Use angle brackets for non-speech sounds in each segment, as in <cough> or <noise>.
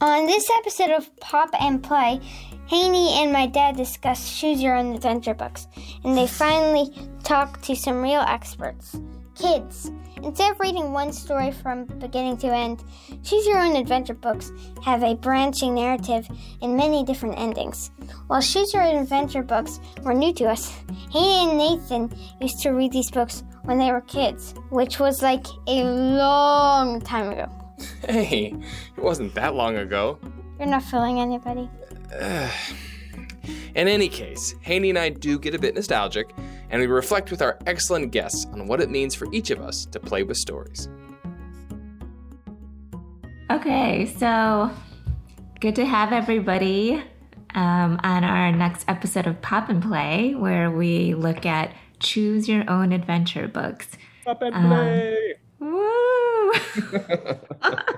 On this episode of Pop and Play, Haeny and my dad discuss choose your own adventure books, and they finally talk to some real experts kids. Instead of reading one story from beginning to end, choose your own adventure books have a branching narrative and many different endings. While choose your own adventure books were new to us, Haeny and Nathan used to read these books when they were kids, which was like a long time ago. <laughs> Hey, it wasn't that long ago. You're not fooling anybody. <sighs> In any case, Haeny and I do get a bit nostalgic, and we reflect with our excellent guests on what it means for each of us to play with stories. Okay, so good to have everybody um, on our next episode of Pop and Play, where we look at choose your own adventure books. Pop and play! Woo! <laughs>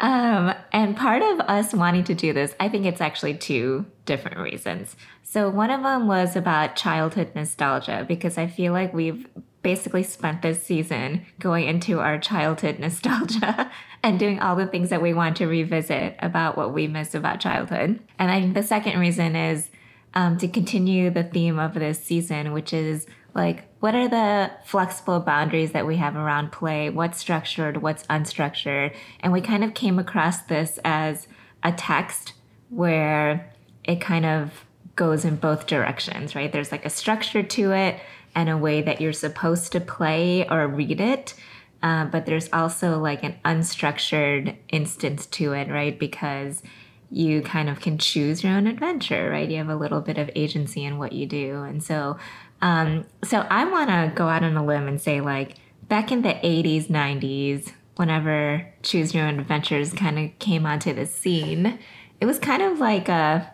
um, and part of us wanting to do this, I think it's actually two different reasons. So, one of them was about childhood nostalgia, because I feel like we've basically spent this season going into our childhood nostalgia <laughs> and doing all the things that we want to revisit about what we miss about childhood. And I think the second reason is um, to continue the theme of this season, which is like, what are the flexible boundaries that we have around play? What's structured? What's unstructured? And we kind of came across this as a text where it kind of goes in both directions, right? There's like a structure to it and a way that you're supposed to play or read it. Uh, but there's also like an unstructured instance to it, right? Because you kind of can choose your own adventure, right? You have a little bit of agency in what you do. And so, um, so I want to go out on a limb and say, like, back in the 80s, 90s, whenever Choose Your Own Adventures kind of came onto the scene, it was kind of like a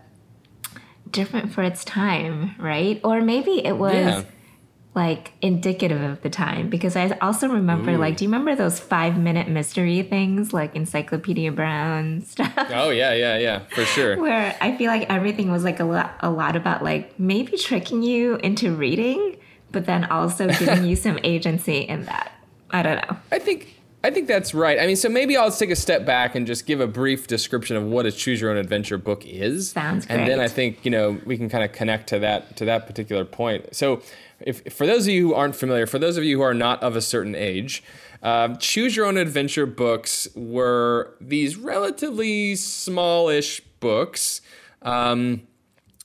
different for its time, right? Or maybe it was. Yeah like indicative of the time because I also remember Ooh. like do you remember those 5 minute mystery things like Encyclopedia Brown <laughs> stuff? Oh yeah, yeah, yeah, for sure. <laughs> Where I feel like everything was like a lot a lot about like maybe tricking you into reading but then also <laughs> giving you some agency in that. I don't know. I think I think that's right. I mean, so maybe I'll take a step back and just give a brief description of what a choose your own adventure book is. Sounds great. And then I think, you know, we can kind of connect to that to that particular point. So if, for those of you who aren't familiar, for those of you who are not of a certain age, uh, choose your own adventure books were these relatively smallish books um,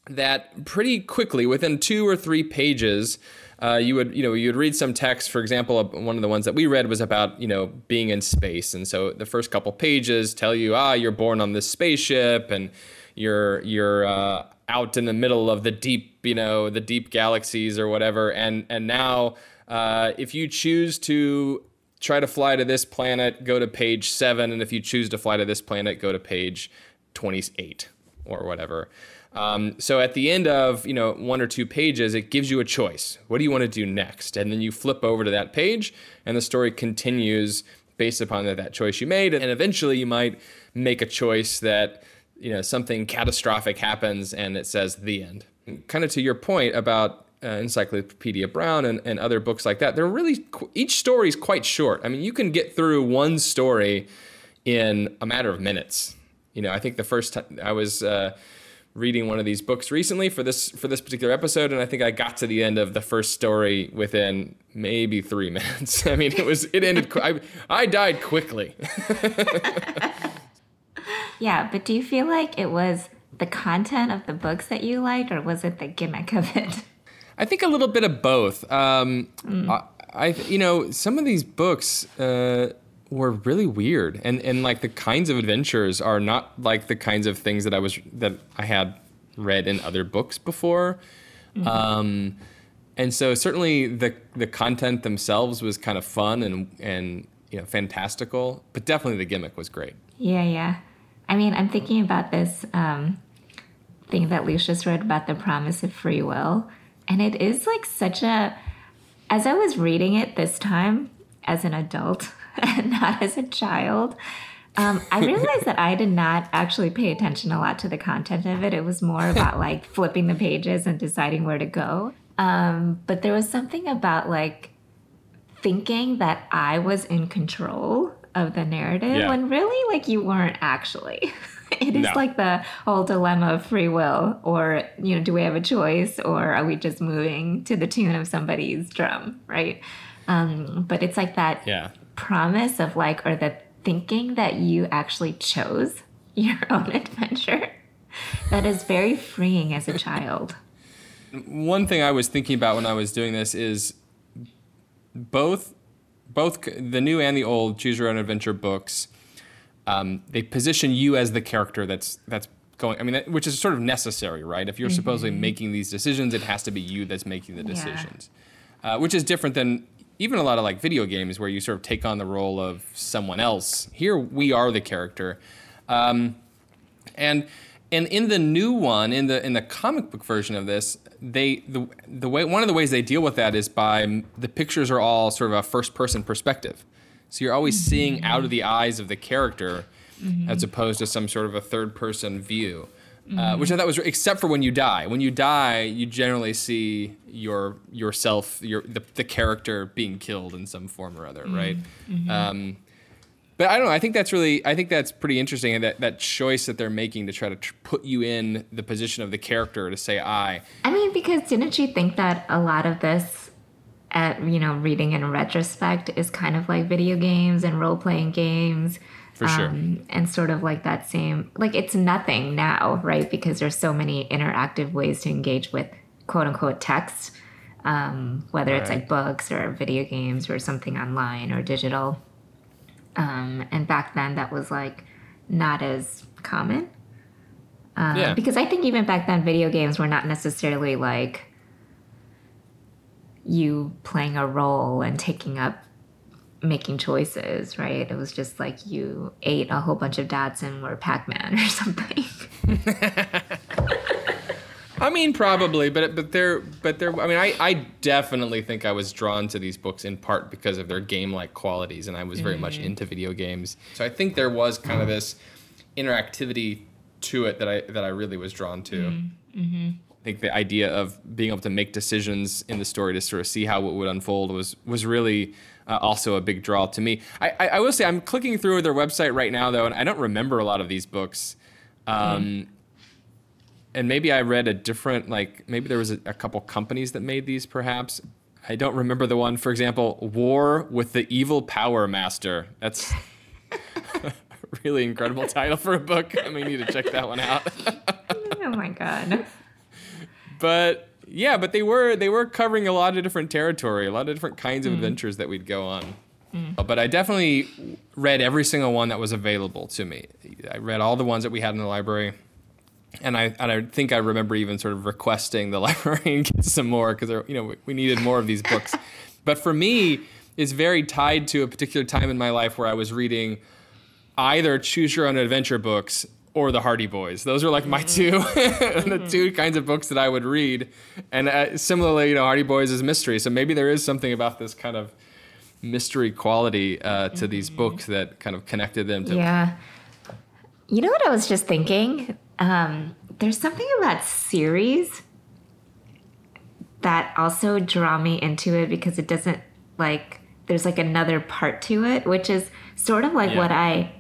that pretty quickly, within two or three pages, uh, you would you know you would read some text. For example, one of the ones that we read was about you know being in space, and so the first couple pages tell you ah you're born on this spaceship and you're you're uh, out in the middle of the deep, you know, the deep galaxies or whatever. And and now, uh, if you choose to try to fly to this planet, go to page seven, and if you choose to fly to this planet, go to page twenty-eight or whatever. Um, so at the end of you know one or two pages, it gives you a choice. What do you want to do next? And then you flip over to that page, and the story continues based upon that, that choice you made. And eventually, you might make a choice that you know something catastrophic happens and it says the end. Kind of to your point about uh, Encyclopedia Brown and, and other books like that, they're really each story is quite short. I mean, you can get through one story in a matter of minutes. You know, I think the first time I was uh, reading one of these books recently for this for this particular episode, and I think I got to the end of the first story within maybe three <laughs> minutes. I mean, it was it ended. I I died quickly. <laughs> Yeah, but do you feel like it was the content of the books that you liked, or was it the gimmick of it? I think a little bit of both. Um, mm. I, I, you know, some of these books uh, were really weird, and and like the kinds of adventures are not like the kinds of things that I was that I had read in other books before. Mm-hmm. Um, and so certainly the the content themselves was kind of fun and and you know fantastical, but definitely the gimmick was great. Yeah, yeah. I mean, I'm thinking about this um, thing that Lucius wrote about the promise of free will. And it is like such a, as I was reading it this time as an adult <laughs> and not as a child, um, I realized that I did not actually pay attention a lot to the content of it. It was more about <laughs> like flipping the pages and deciding where to go. Um, but there was something about like thinking that I was in control of the narrative Yeah. when really like you weren't actually. <laughs> it is No. like the whole dilemma of free will or you know do we have a choice or are we just moving to the tune of somebody's drum, right? Um, but it's like that Yeah. promise of like or the thinking that you actually chose <laughs> your own adventure. That is very freeing as a child. one thing I was thinking about when I was doing this is both both the new and the old choose your own adventure books um, they position you as the character that's that's going I mean that- which is sort of necessary right? If you're supposedly making these decisions it has to be you that's making the Yeah. decisions uh, which is different than even a lot of like video games where you sort of take on the role of someone else. Here we are the character um, and and in the new one, in the in the comic book version of this, they the the way one of the ways they deal with that is by the pictures are all sort of a first person perspective. So you're always seeing out of the eyes of the character as opposed to some sort of a third person view. Uh, which I thought was except for when you die. When you die, you generally see your yourself, your the, the character being killed in some form or other, right? Um, but I don't know. I think that's really, I think that's pretty interesting. And that, that choice that they're making to try to tr- put you in the position of the character to say I. I mean, because didn't you think that a lot of this, at you know, reading in retrospect, is kind of like video games and role playing games, For sure. um, and sort of like that same, like it's nothing now, right? Because there's so many interactive ways to engage with quote unquote text, um, whether it's like books or video games or something online or digital. Um, and back then, that was like not as common. Um, Yeah. Because I think even back then, video games were not necessarily like you playing a role and taking up making choices, right? It was just like you ate a whole bunch of dots and were Pac Man <laughs> or something. <laughs> I mean, probably, but but they're but they're. I mean, I I definitely think I was drawn to these books in part because of their game-like qualities, and I was very much mm-hmm. into video games. So I think there was kind of mm-hmm. this interactivity to it that I that I really was drawn to. Mm-hmm. I think the idea of being able to make decisions in the story to sort of see how it would unfold was was really uh, also a big draw to me. I, I, I will say I'm clicking through their website right now though, and I don't remember a lot of these books. Um, hmm. And maybe I read a different like maybe there was a, a couple companies that made these perhaps. I don't remember the one. For example, War with the Evil Power Master. That's <laughs> a really incredible title for a book. I may need to check that one out. <laughs> oh my God. but yeah, but they were they were covering a lot of different territory, a lot of different kinds of mm. adventures that we'd go on. Mm. Uh, but I definitely read every single one that was available to me. I read all the ones that we had in the library, and I and I think I remember even sort of requesting the <laughs> librarian get some more because you know we, we needed more of these books. <laughs> but for me, it's very tied to a particular time in my life where I was reading either choose your own adventure books or the Hardy Boys. Those are like my two, <laughs> the two kinds of books that I would read. And uh, similarly, you know, Hardy Boys is mystery. So maybe there is something about this kind of mystery quality uh, to these books that kind of connected them to. Yeah. You know what I was just thinking? Um, there's something about series that also draw me into it because it doesn't like there's like another part to it, which is sort of like Yeah. what I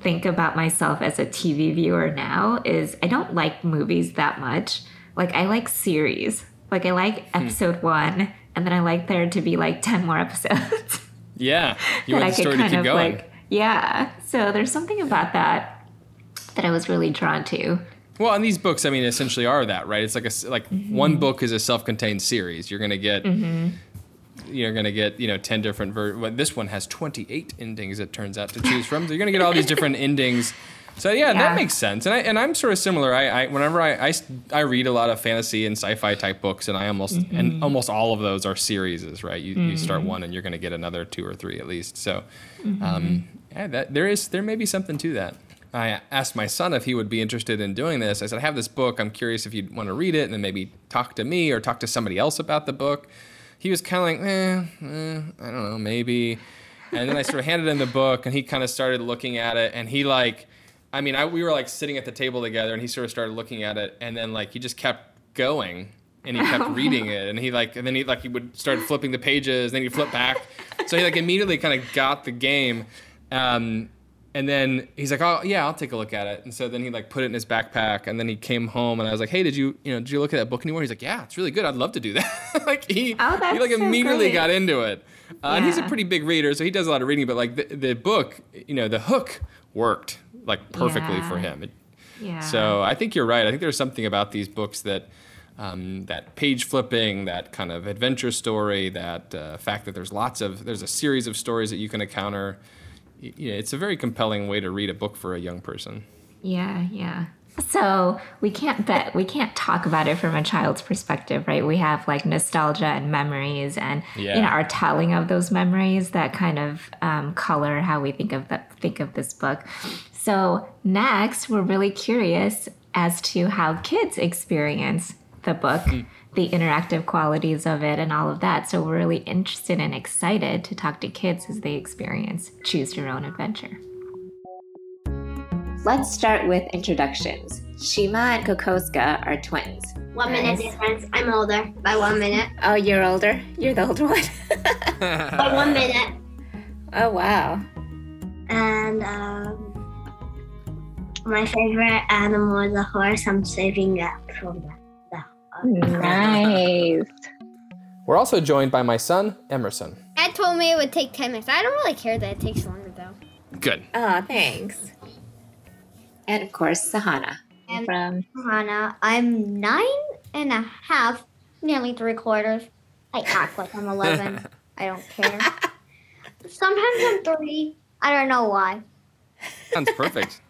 think about myself as a TV viewer now is I don't like movies that much. Like I like series. Like I like Hmm. episode 1 and then I like there to be like 10 more <laughs> episodes. Yeah, you want the story to kind keep of going. like yeah. So there's something about that that I was really drawn to. Well, and these books, I mean, essentially are that, right? It's like a like Mm-hmm. one book is a self-contained series. You're gonna get. You're gonna get you know ten different. Ver- well, this one has 28 endings. It turns out to choose from. So you're gonna get all these different <laughs> endings. So yeah, Yeah. that makes sense. And I and I'm sort of similar. I, I whenever I I read a lot of fantasy and sci-fi type books, and I almost Mm-hmm. and almost all of those are series, right? You you start one and you're gonna get another two or three at least. So Mm-hmm. um, yeah, that there is there may be something to that. I asked my son if he would be interested in doing this. I said, I have this book. I'm curious if you'd want to read it and then maybe talk to me or talk to somebody else about the book. He was kind of like, eh, eh, I don't know, maybe. And then I sort of handed him the book and he kind of started looking at it and he like, I mean, I, we were like sitting at the table together and he sort of started looking at it and then like he just kept going and he kept <laughs> reading it and he like and then he like he would start flipping the pages and then he'd flip back so he like immediately kind of got the game Um, and then he's like, "Oh yeah, I'll take a look at it." And so then he like put it in his backpack, and then he came home, and I was like, "Hey, did you you know did you look at that book anymore?" He's like, "Yeah, it's really good. I'd love to do that." <laughs> like he Oh, he like so immediately great. got into it. Uh, And he's a pretty big reader, so he does a lot of reading. But like the, the book, you know, the hook worked like perfectly for him. It, Yeah. so I think you're right. I think there's something about these books that um, that page flipping, that kind of adventure story, that uh, fact that there's lots of there's a series of stories that you can encounter. Y- You know, it's a very compelling way to read a book for a young person. Yeah, yeah. So we can't bet we can't talk about it from a child's perspective, right? We have like nostalgia and memories, and you know our telling of those memories that kind of um, color how we think of that think of this book. So next, we're really curious as to how kids experience the book, the interactive qualities of it, and all of that. So we're really interested and excited to talk to kids as they experience Choose Your Own Adventure. Let's start with introductions. Shima and Kokoska are twins. One minute Nice. difference. I'm older by one minute. Oh, you're older? You're the older one? <laughs> By one minute. oh, wow. And um, my favorite animal is a horse. I'm saving that for that. Nice. We're also joined by my son Emerson. Dad told me it would take 10 minutes. I don't really care that it takes longer though. Good. Oh, thanks. And of course, Sahana. And- From Hannah, I'm nine and a half, nearly three quarters. I act like I'm 11. <laughs> I don't care. Sometimes I'm three. I don't know why. Sounds perfect.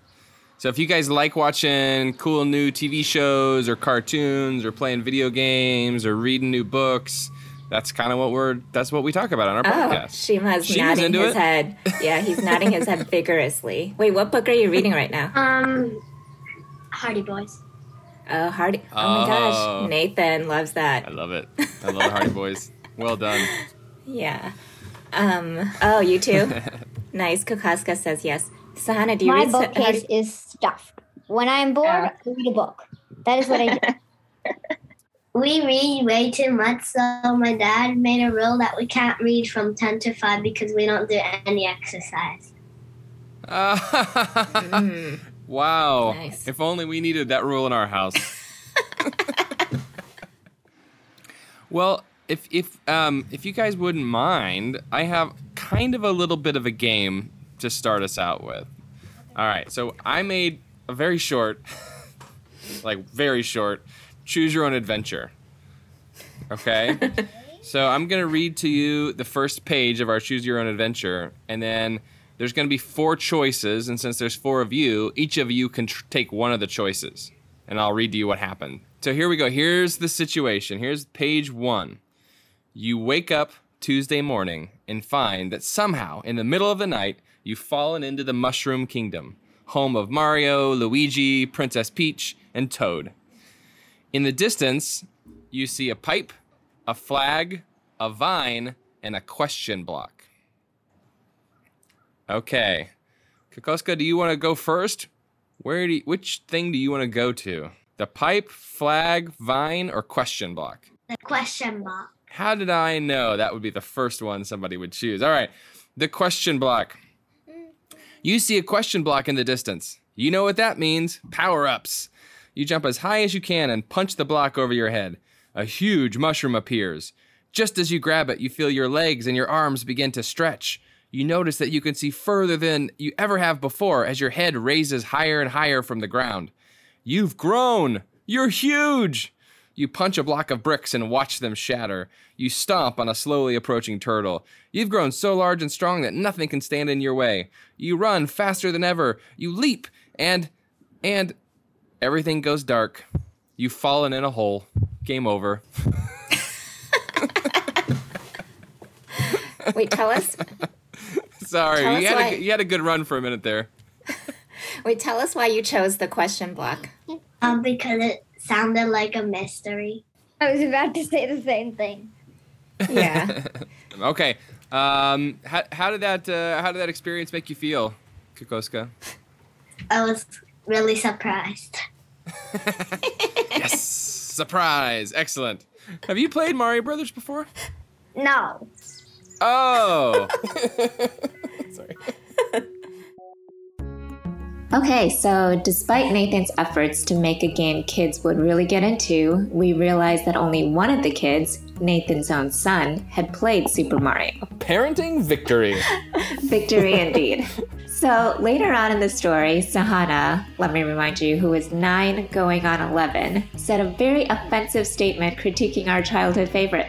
So if you guys like watching cool new TV shows or cartoons or playing video games or reading new books, that's kind of what we're that's what we talk about on our Oh, podcast. Shima's Shima's nodding into his it? head. Yeah, he's nodding his head <laughs> vigorously. Wait, what book are you reading right now? Um, Hardy Boys. Oh, Hardy. Oh, my Oh. gosh. Nathan loves that. I love it. I love the Hardy Boys. Well done. <laughs> Yeah. Um. Oh, you too? <laughs> nice. Kokoska says yes. Sahana, do you My read? Sa- bookcase Hardy- is stuffed. When I'm bored. I read a book. That is what I do. <laughs> we read way too much, so my dad made a rule that we can't read from 10 to 5 because we don't do any exercise. Mm. <laughs> wow. Nice. If only we needed that rule in our house. <laughs> well, if if um if you guys wouldn't mind, I have kind of a little bit of a game to start us out with. All right. So I made a very short like very short choose your own adventure. Okay? <laughs> so I'm going to read to you the first page of our choose your own adventure and then there's going to be four choices and since there's four of you, each of you can tr- take one of the choices and I'll read to you what happened. So here we go. Here's the situation. Here's page 1. You wake up Tuesday morning and find that somehow in the middle of the night you've fallen into the Mushroom Kingdom, home of Mario, Luigi, Princess Peach, and Toad. In the distance, you see a pipe, a flag, a vine, and a question block. Okay. Kokoska, do you want to go first? Where do you, which thing do you want to go to? The pipe, flag, vine, or question block? The question block. How did I know that would be the first one somebody would choose? All right, the question block. You see a question block in the distance. You know what that means power ups. You jump as high as you can and punch the block over your head. A huge mushroom appears. Just as you grab it, you feel your legs and your arms begin to stretch. You notice that you can see further than you ever have before as your head raises higher and higher from the ground. You've grown! You're huge! You punch a block of bricks and watch them shatter. You stomp on a slowly approaching turtle. You've grown so large and strong that nothing can stand in your way. You run faster than ever. You leap, and. and. everything goes dark. You've fallen in a hole. Game over. <laughs> Wait, tell us. <laughs> Sorry, Tell you us had, why- a, you had a good run for a minute there. <laughs> Wait, tell us why you chose the question block. Um, because it sounded like a mystery. I was about to say the same thing. Yeah. <laughs> Okay. Um, how, how did that uh, how did that experience make you feel, Kokoska? I was really surprised. <laughs> yes, surprise! Excellent. Have you played Mario Brothers before? No. Oh, <laughs> Sorry. Okay, so despite Nathan's efforts to make a game kids would really get into, we realized that only one of the kids, Nathan's own son, had played Super Mario. Parenting victory. <laughs> Victory indeed. So later on in the story, Sahana, let me remind you, who was nine going on 11, said a very offensive statement critiquing our childhood favorite.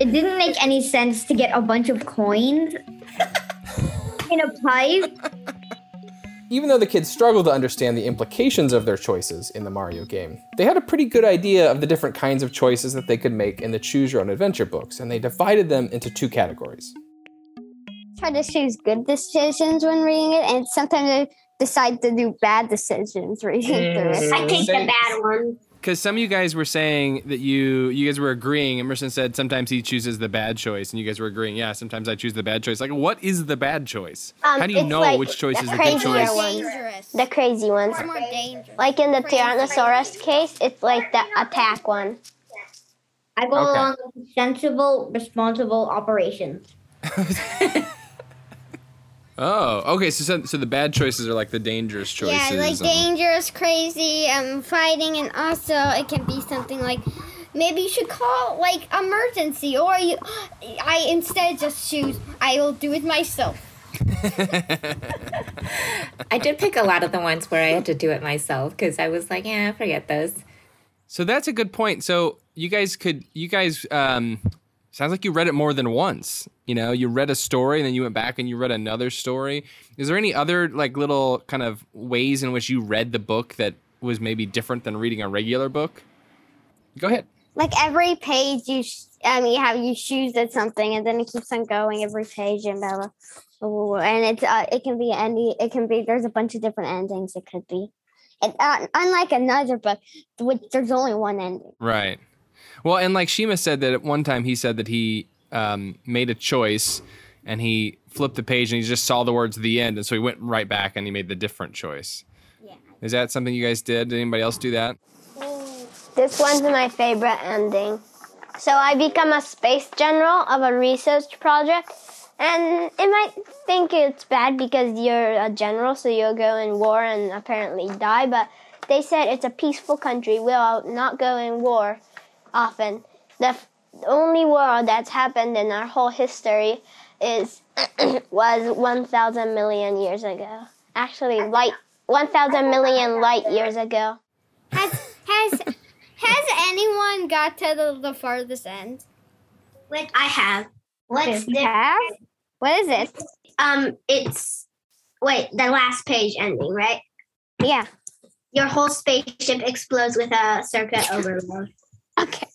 It didn't make any sense to get a bunch of coins <laughs> in a pipe. Even though the kids struggled to understand the implications of their choices in the Mario game, they had a pretty good idea of the different kinds of choices that they could make in the Choose Your Own Adventure books, and they divided them into two categories. Try to choose good decisions when reading it, and sometimes I decide to do bad decisions reading through it. Mm-hmm. I take the bad one. Because some of you guys were saying that you you guys were agreeing. Emerson said sometimes he chooses the bad choice, and you guys were agreeing. Yeah, sometimes I choose the bad choice. Like, what is the bad choice? Um, How do you know like which choice the is the good crazier choice? one. Dangerous. The crazy ones. more dangerous. Like in the Tyrannosaurus case, it's like the attack one. I go Okay. along with sensible, responsible operations. <laughs> Oh, okay. So, so so the bad choices are like the dangerous choices. Yeah, like um, dangerous, crazy, um, fighting, and also it can be something like maybe you should call like emergency, or you, I instead just choose I will do it myself. <laughs> I did pick a lot of the ones where I had to do it myself because I was like, yeah, forget those. So that's a good point. So you guys could, you guys, um, sounds like you read it more than once. You know, you read a story and then you went back and you read another story. Is there any other like little kind of ways in which you read the book that was maybe different than reading a regular book? Go ahead. Like every page, you sh- um, you have you choose at something, and then it keeps on going every page, and blah, blah, blah. and it's uh, it can be any, it can be. There's a bunch of different endings. It could be, and uh, unlike another book, which there's only one ending. Right. Well, and like Shima said that at one time he said that he um, made a choice and he flipped the page and he just saw the words at the end. And so he went right back and he made the different choice. Yeah. Is that something you guys did? Did anybody else do that? This one's my favorite ending. So I become a space general of a research project. And it might think it's bad because you're a general, so you'll go in war and apparently die. But they said it's a peaceful country. We'll not go in war often. The f- only war that's happened in our whole history is <coughs> was 1,000 million years ago. Actually, light 1,000 million light years ago. Has has has anyone got to the, the farthest end? Which I have. What's the Have? What is it? um? It's wait the last page ending, right? Yeah. Your whole spaceship explodes with a circuit overload. Okay.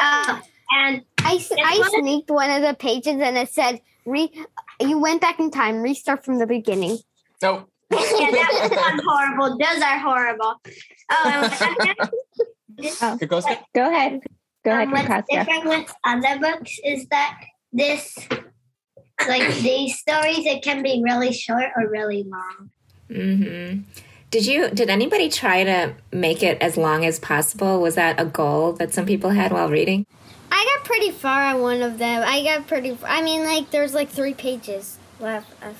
Uh, <laughs> and I, s- This I sneaked one of the pages and it said re. You went back in time. Restart from the beginning. No. <laughs> yeah, that was horrible. Those are horrible. Oh, and Good. <laughs> Go ahead. Go um, what's different with other books is that this, like these stories, it can be really short or really long. hmm Did you? Did anybody try to make it as long as possible? Was that a goal that some people had while reading? I got pretty far on one of them. I got pretty. I mean, like there's like three pages left. Of,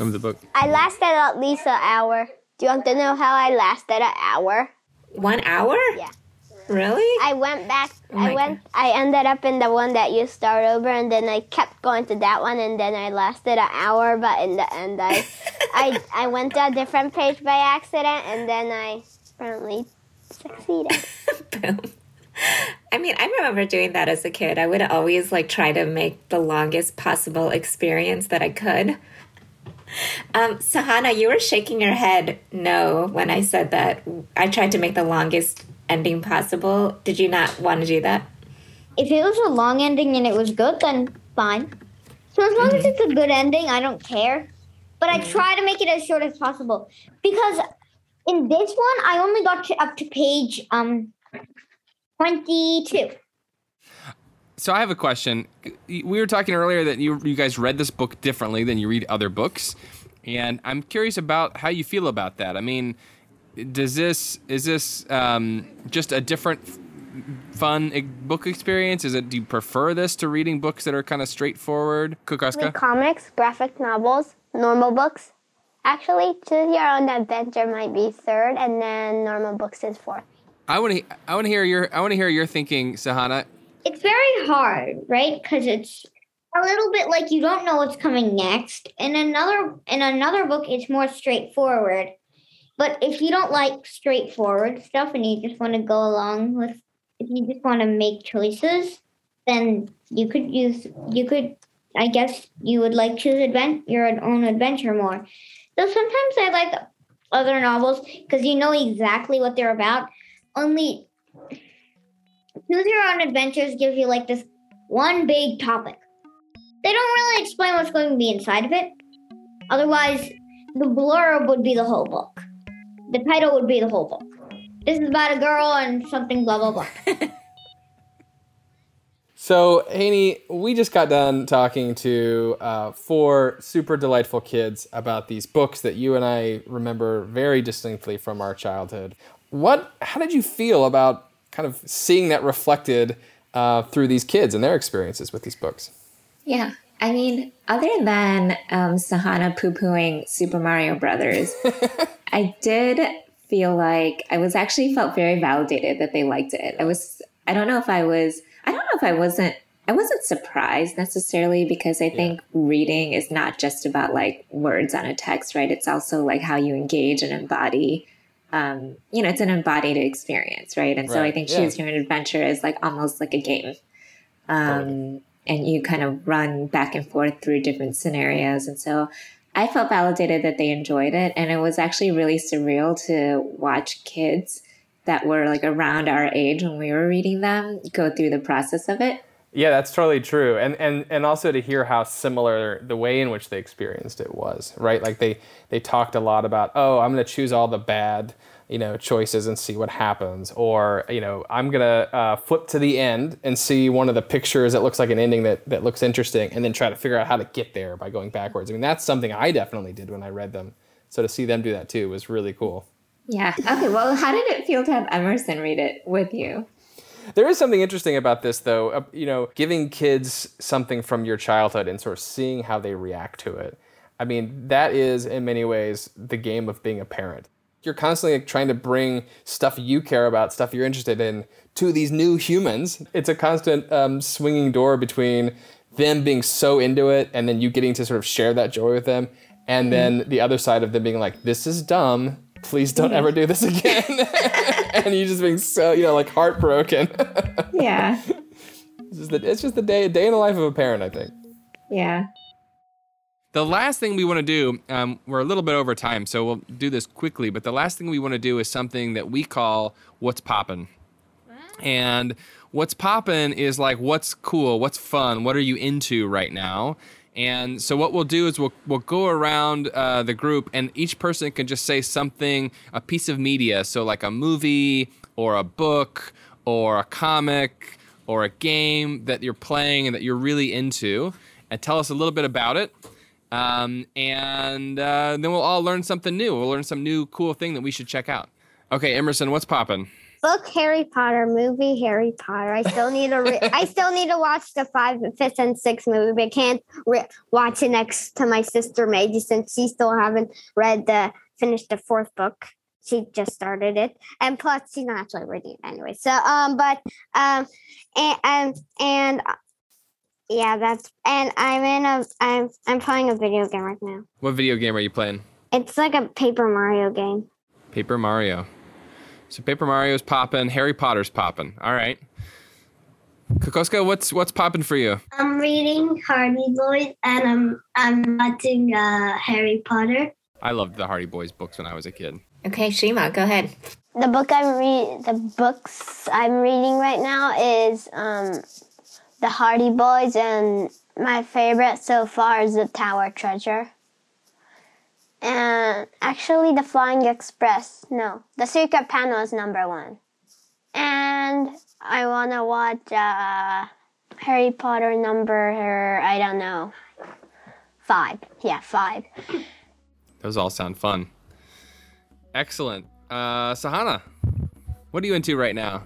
Of the book. I lasted at least an hour. Do you want to know how I lasted an hour? One hour? Yeah. Really? I went back. Oh I went. I ended up in the one that you start over, and then I kept going to that one, and then I lasted an hour. But in the end, I, <laughs> I, I went to a different page by accident, and then I apparently succeeded. <laughs> Boom. I mean, I remember doing that as a kid. I would always like try to make the longest possible experience that I could. Um, Sahana, you were shaking your head no when I said that. I tried to make the longest ending possible. Did you not want to do that? If it was a long ending and it was good, then fine. So as long as it's a good ending, I don't care. But I try to make it as short as possible because in this one, I only got to, up to page um twenty-two. So I have a question. We were talking earlier that you you guys read this book differently than you read other books, and I'm curious about how you feel about that. I mean, does this is this um, just a different fun book experience? Is it do you prefer this to reading books that are kind of straightforward? Read Kokoska? comics, graphic novels, normal books. Actually, Choose Your Own Adventure might be third, and then Normal Books is fourth. I want to I want to hear your I want to hear your thinking, Sahana. It's very hard, right? Because it's a little bit like you don't know what's coming next. In another in another book, it's more straightforward. But if you don't like straightforward stuff and you just want to go along with, if you just want to make choices, then you could use you could. I guess you would like choose advent your own adventure more. Though sometimes I like other novels because you know exactly what they're about. Only choose your own adventures gives you like this one big topic. They don't really explain what's going to be inside of it. Otherwise, the blurb would be the whole book. The title would be the whole book. This is about a girl and something blah blah blah. <laughs> So, Haeny, we just got done talking to uh, four super delightful kids about these books that you and I remember very distinctly from our childhood. What? How did you feel about kind of seeing that reflected uh, through these kids and their experiences with these books? Yeah. I mean, other than um, Sahana poo pooing Super Mario Brothers, <laughs> I did feel like I was actually felt very validated that they liked it. I was, I don't know if I was, I don't know if I wasn't, I wasn't surprised necessarily because I think reading is not just about like words on a text, right? It's also like how you engage and embody. Um, you know, it's an embodied experience, right? And so I think yeah. Choose Your Own Adventure is like almost like a game. Um, and you kind of run back and forth through different scenarios. And so I felt validated that they enjoyed it. And it was actually really surreal to watch kids that were like around our age when we were reading them go through the process of it. Yeah, that's totally true. And and and also to hear how similar the way in which they experienced it was, right? Like they they talked a lot about, "Oh, I'm going to choose all the bad, you know, choices and see what happens." Or, you know, I'm going to uh, flip to the end and see one of the pictures that looks like an ending that that looks interesting and then try to figure out how to get there by going backwards. I mean, that's something I definitely did when I read them. So to see them do that too was really cool. Yeah. Okay. Well, how did it feel to have Emerson read it with you? There is something interesting about this, though. Uh, you know, giving kids something from your childhood and sort of seeing how they react to it. I mean, that is in many ways the game of being a parent. You're constantly like, trying to bring stuff you care about, stuff you're interested in, to these new humans. It's a constant um, swinging door between them being so into it and then you getting to sort of share that joy with them, and then the other side of them being like, "This is dumb. Please don't ever do this again." <laughs> and you just being so, you know, like heartbroken. Yeah. <laughs> It's just the, it's just the day, a day in the life of a parent, I think. Yeah. The last thing we want to do, um, we're a little bit over time, so we'll do this quickly. But the last thing we want to do is something that we call "What's Poppin'," and what's poppin' is like what's cool, what's fun, what are you into right now. And so what we'll do is we'll we'll go around uh, the group, and each person can just say something, a piece of media, so like a movie or a book or a comic or a game that you're playing and that you're really into, and tell us a little bit about it. Um, and uh, then we'll all learn something new. We'll learn some new cool thing that we should check out. Okay, Emerson, what's poppin'? Book Harry Potter, movie Harry Potter. I still need to. Re- <laughs> I still need to watch the five, fifth, and sixth movie. But I can't re- watch it next to my sister Maggie since she still haven't read the finished the fourth book. She just started it, and plus she's not actually reading it anyway. So, um, but um, and and, and uh, yeah, that's and I'm in a I'm I'm playing a video game right now. What video game are you playing? It's like a Paper Mario game. Paper Mario. So Paper Mario's poppin', Harry Potter's poppin'. All right. Kokoska, what's what's poppin' for you? I'm reading Hardy Boys and I'm I'm watching uh, Harry Potter. I loved the Hardy Boys books when I was a kid. Okay, Shima, go ahead. The book I'm read the books I'm reading right now is um The Hardy Boys and my favorite so far is The Tower Treasure. And actually the Flying Express. No, The Secret Panel is number 1. And I want to watch uh Harry Potter number I don't know. 5. Yeah, 5. Those all sound fun. Excellent. Uh, Sahana, what are you into right now?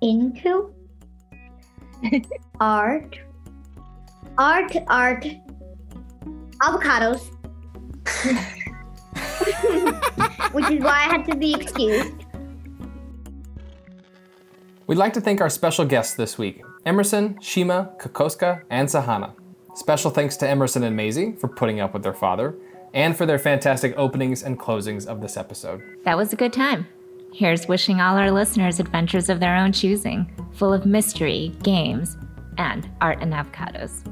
Into art, art, art, avocados. <laughs> which is why I had to be excused. We'd like to thank our special guests this week Emerson, Shima, Kokoska, and Sahana. Special thanks to Emerson and Maisie for putting up with their father and for their fantastic openings and closings of this episode. That was a good time. Here's wishing all our listeners adventures of their own choosing, full of mystery, games, and art and avocados.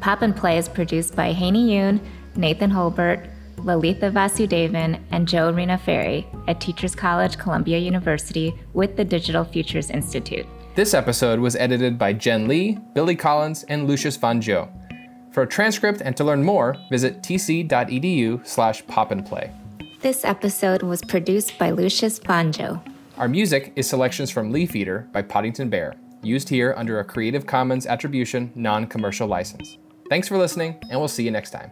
Pop and Play is produced by Haeny Yoon, Nathan Holbert, Lalitha Vasudevan, and Joe Riina-Ferrie at Teachers College, Columbia University with the Digital Futures Institute. This episode was edited by Jen Lee, Billy Collins, and Lucius Van Jo. For a transcript and to learn more, visit tc.edu slash popandplay. This episode was produced by Lucius Van Jo. Our music is selections from Leaf Eater by Poddington Bear, used here under a Creative Commons Attribution non commercial license. Thanks for listening, and we'll see you next time.